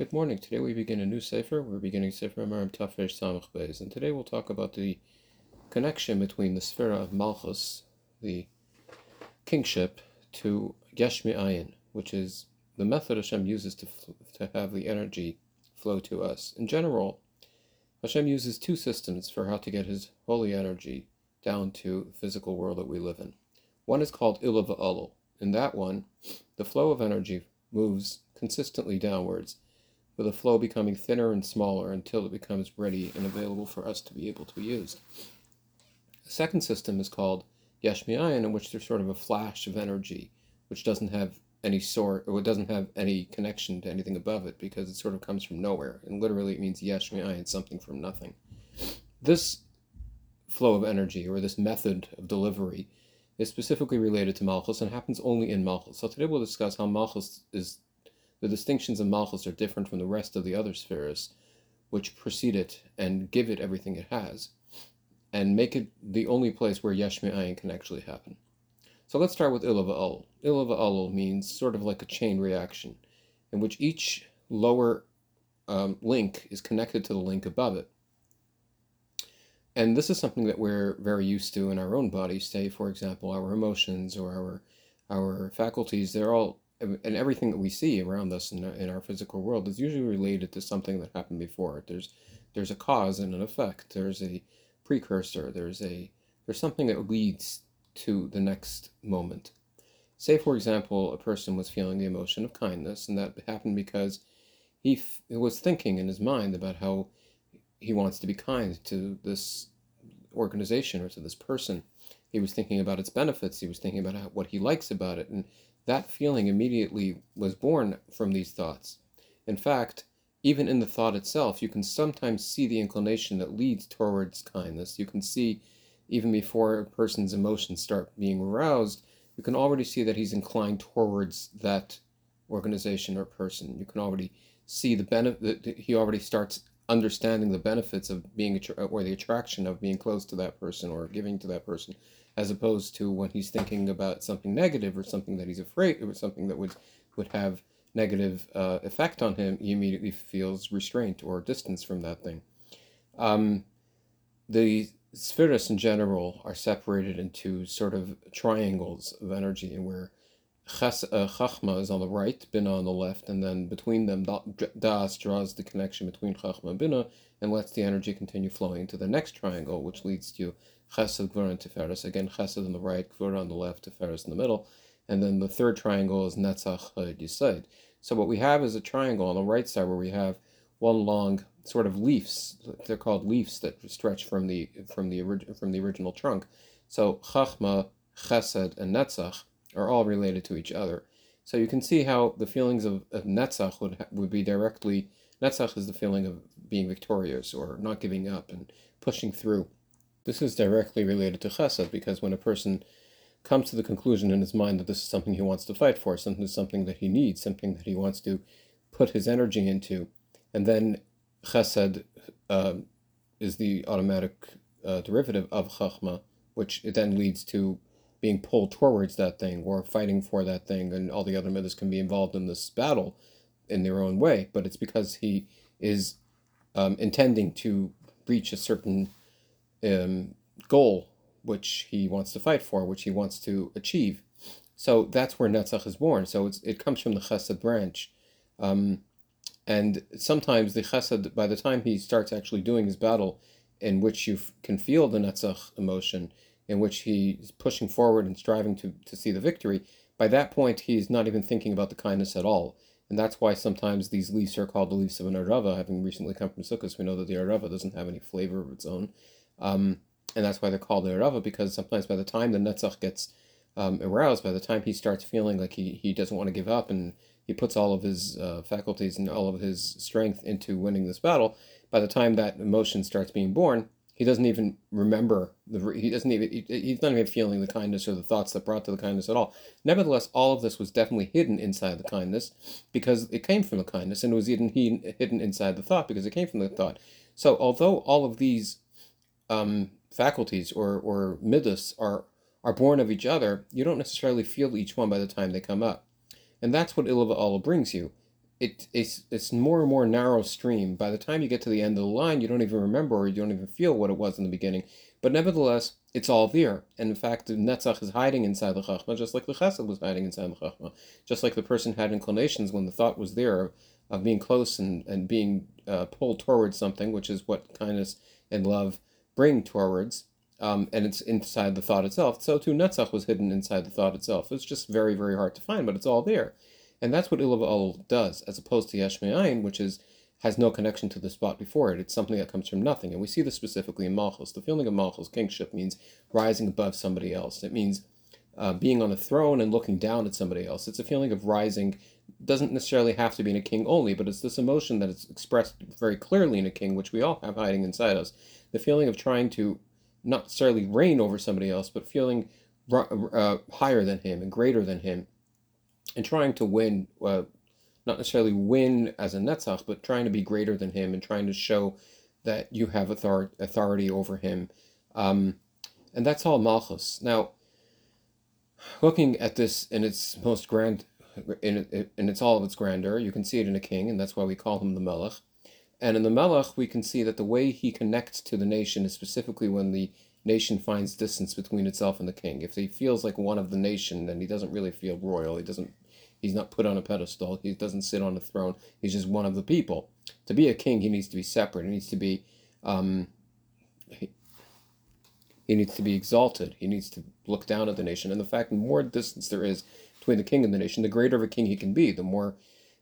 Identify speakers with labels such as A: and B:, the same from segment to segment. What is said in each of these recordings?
A: Good morning. Today we begin a new Sefer. We're beginning Sefer Amarim Taf Reish Samach Beis. And today we'll talk about the connection between the Sefira of Malchus, the kingship, to Yesh Me'ayin, which is the method Hashem uses to, to have the energy flow to us. In general, Hashem uses two systems for how to get his holy energy down to the physical world that we live in. One is called Ilah v'Alul. In that one, the flow of energy moves consistently downwards with the flow becoming thinner and smaller until it becomes ready and available for us to be able to use. The second system is called Yesh Me'ayin, in which there's sort of a flash of energy, which doesn't have any sort, or it doesn't have any connection to anything above it because it sort of comes from nowhere. And literally it means Yesh Me'ayin, something from nothing. This flow of energy, or this method of delivery, is specifically related to Malchus and happens only in Malchus. So today we'll discuss how Malchus is the distinctions of Malchus are different from the rest of the other spheres, which precede it and give it everything it has, and make it the only place where Yesh Me'ayin can actually happen. So let's start with Ilah v'Alul. Ilah v'Alul means sort of like a chain reaction, in which each lower um, link is connected to the link above it. And this is something that we're very used to in our own bodies. Say, for example, our emotions or our our faculties, they're all and everything that we see around us in, in our physical world is usually related to something that happened before. There's there's a cause and an effect. There's a precursor. There's a there's something that leads to the next moment. Say, for example, a person was feeling the emotion of kindness, and that happened because he f- was thinking in his mind about how he wants to be kind to this organization or to this person. He was thinking about its benefits. He was thinking about how, what he likes about it, and that feeling immediately was born from these thoughts. In fact, even in the thought itself, you can sometimes see the inclination that leads towards kindness. You can see, even before a person's emotions start being aroused, you can already see that he's inclined towards that organization or person. You can already see the benefit, he already starts understanding the benefits of being, or the attraction of being close to that person or giving to that person as opposed to when he's thinking about something negative or something that he's afraid or something that would would have negative uh, effect on him, he immediately feels restraint or distance from that thing. Um, the spheres in general are separated into sort of triangles of energy, and where chas, uh, chachma is on the right, bina on the left, and then between them, das draws the connection between chachma and bina and lets the energy continue flowing to the next triangle, which leads to Chesed, Gvura, and Tiferes. Again, Chesed on the right, Gvura on the left, Tiferes in the middle. And then the third triangle is Netzach Yisod. So what we have is a triangle on the right side where we have one long sort of leaves. They're called leaves that stretch from the from the from the original trunk. So Chachma, Chesed, and Netzach are all related to each other. So you can see how the feelings of, of Netzach would would be directly. Netzach is the feeling of being victorious or not giving up and pushing through. This is directly related to chesed because when a person comes to the conclusion in his mind that this is something he wants to fight for, something something that he needs, something that he wants to put his energy into, and then chesed uh, is the automatic uh, derivative of chachma, which it then leads to being pulled towards that thing or fighting for that thing, and all the other midas can be involved in this battle in their own way. But it's because he is um, intending to reach a certain um, goal which he wants to fight for, which he wants to achieve. So that's where Netzach is born. So it's, it comes from the Chesed branch. Um, and sometimes the Chesed, by the time he starts actually doing his battle, in which you f- can feel the Netzach emotion, in which he is pushing forward and striving to, to see the victory, by that point he's not even thinking about the kindness at all. And that's why sometimes these leaves are called the leaves of an arava. Having recently come from Sukkot, we know that the arava doesn't have any flavor of its own. Um, and that's why they're called the arava, because sometimes by the time the Netzach gets um, aroused, by the time he starts feeling like he, he doesn't want to give up and he puts all of his uh, faculties and all of his strength into winning this battle, by the time that emotion starts being born, he doesn't even remember the he doesn't even he, he's not even feeling the kindness or the thoughts that brought to the kindness at all. Nevertheless all of this was definitely hidden inside the kindness because it came from the kindness and it was hidden hidden inside the thought because it came from the thought. So although all of these um, faculties or or midas are are born of each other you don't necessarily feel each one by the time they come up. And that's what Ilah v'Alul brings you it, it's it's more and more narrow stream. By the time you get to the end of the line, you don't even remember or you don't even feel what it was in the beginning. But nevertheless, it's all there. And in fact, the Netzach is hiding inside the Chachma, just like the Chesed was hiding inside the Chachma. Just like the person had inclinations when the thought was there of being close and, and being uh, pulled towards something, which is what kindness and love bring towards. Um, and it's inside the thought itself. So too, Netzach was hidden inside the thought itself. It's just very, very hard to find, but it's all there. And that's what Ilav does, as opposed to Yesh Me'ayin, which is has no connection to the spot before it. It's something that comes from nothing. And we see this specifically in Malchus. The feeling of Malchus, kingship, means rising above somebody else. It means uh, being on a throne and looking down at somebody else. It's a feeling of rising. Doesn't necessarily have to be in a king only, but it's this emotion that is expressed very clearly in a king, which we all have hiding inside us. The feeling of trying to not necessarily reign over somebody else, but feeling uh, higher than him and greater than him, and trying to win uh, not necessarily win as a Netzach, but trying to be greater than him and trying to show that you have author- authority over him. Um, and that's all Malchus. Now, looking at this in its most grand, in, in its all of its grandeur, you can see it in a king, and that's why we call him the Melech. And in the Melech, we can see that the way he connects to the nation is specifically when the nation finds distance between itself and the king. If he feels like one of the nation, then he doesn't really feel royal. He doesn't He's not put on a pedestal. He doesn't sit on a throne. He's just one of the people. To be a king, he needs to be separate. He needs to be, um, he, he needs to be exalted. He needs to look down at the nation. And the fact, the more distance there is between the king and the nation, the greater of a king he can be. The more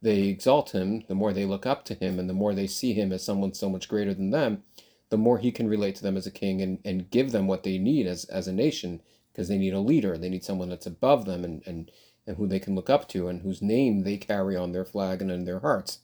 A: they exalt him, the more they look up to him, and the more they see him as someone so much greater than them, the more he can relate to them as a king and, and give them what they need as, as a nation, because they need a leader. They need someone that's above them and, and and who they can look up to and whose name they carry on their flag and in their hearts.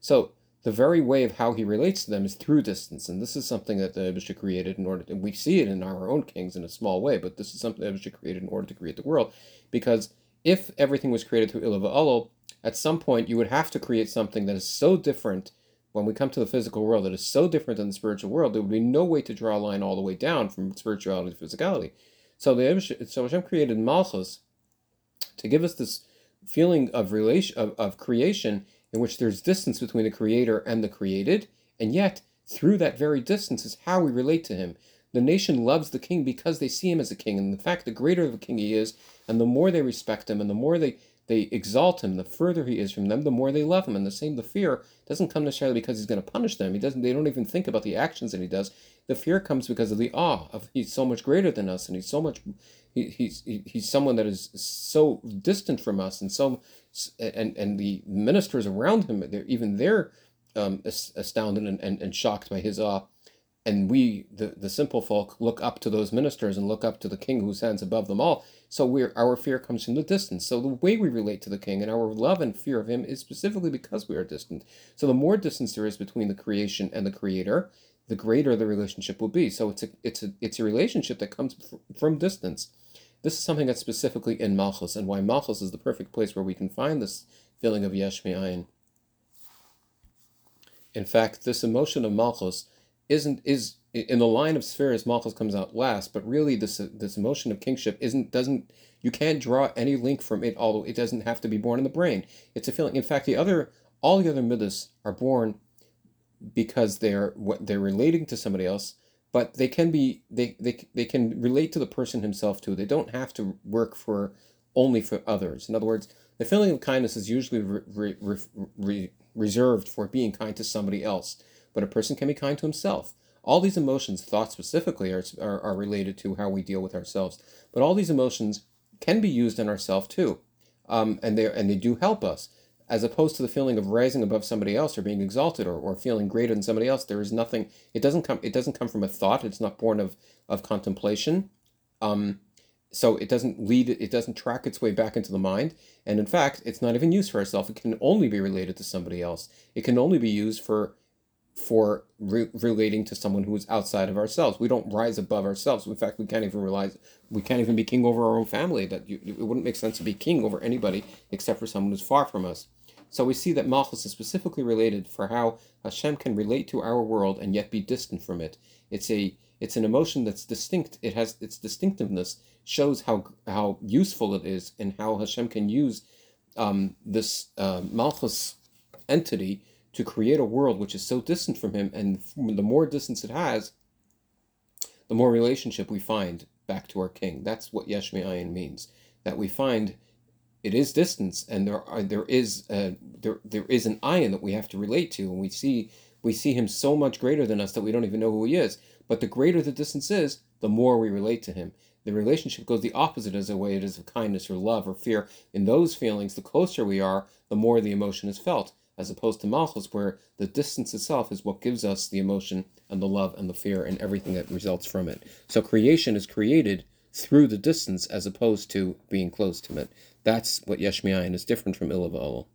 A: So the very way of how he relates to them is through distance, and this is something that the Aibershter created in order. To, we see it in our own kings in a small way, but this is something that Aibershter created in order to create the world, because if everything was created through Ilah v'Alul, at some point you would have to create something that is so different when we come to the physical world that is so different than the spiritual world, there would be no way to draw a line all the way down from spirituality to physicality. So the so Hashem created Malchus to give us this feeling of relation of, of creation in which there's distance between the creator and the created, and yet through that very distance is how we relate to him. The nation loves the king because they see him as a king, and in fact, the greater the king he is, and the more they respect him, and the more they they exalt him, the further he is from them, the more they love him. And the same, the fear doesn't come necessarily because he's going to punish them. He doesn't. They don't even think about the actions that he does. The fear comes because of the awe of he's so much greater than us, and he's so much he, he's he, he's someone that is so distant from us and so and and the ministers around him they're even they're um, astounded and, and, and shocked by his awe and we the, the simple folk look up to those ministers and look up to the king who stands above them all. So we're our fear comes from the distance. So the way we relate to the king and our love and fear of him is specifically because we are distant. So the more distance there is between the creation and the creator the greater the relationship will be. So it's a it's a it's a relationship that comes from distance. This is something that's specifically in Malchus, and why Malchus is the perfect place where we can find this feeling of Yesh Me'ayin. In fact, this emotion of Malchus isn't is in the line of spheres. Malchus comes out last, but really this this emotion of kingship isn't doesn't you can't draw any link from it. Although it doesn't have to be born in the brain. It's a feeling. In fact, the other all the other midas are born because they're what they're relating to somebody else but they can be they, they they can relate to the person himself too. They don't have to work for only for others. In other words, the feeling of kindness is usually re, re, re, reserved for being kind to somebody else, but a person can be kind to himself. All these emotions, thoughts specifically, are, are, are related to how we deal with ourselves. But all these emotions can be used in ourselves too, um, and they and they do help us. As opposed to the feeling of rising above somebody else or being exalted or, or feeling greater than somebody else there is nothing it doesn't come it doesn't come from a thought. It's not born of of contemplation. Um, so it doesn't lead it doesn't track its way back into the mind. And in fact it's not even used for itself. It can only be related to somebody else. It can only be used for for re- relating to someone who is outside of ourselves we don't rise above ourselves in fact we can't even realize we can't even be king over our own family that you, it wouldn't make sense to be king over anybody except for someone who's far from us so we see that Malchus is specifically related for how Hashem can relate to our world and yet be distant from it. It's a it's an emotion that's distinct. It has its distinctiveness shows how how useful it is and how Hashem can use um, this uh, Malchus entity to create a world which is so distant from him, and the more distance it has, the more relationship we find back to our king. That's what Yesh Me'ayin means. That we find it is distance, and there are there is a, there there is an ayin that we have to relate to, and we see we see him so much greater than us that we don't even know who he is. But the greater the distance is, the more we relate to him. The relationship goes the opposite as a way it is of kindness or love or fear. In those feelings, the closer we are, the more the emotion is felt, as opposed to Malchus, where the distance itself is what gives us the emotion and the love and the fear and everything that results from it. So creation is created through the distance as opposed to being close to it. That's what Yesh Me'ayin is different from Ilah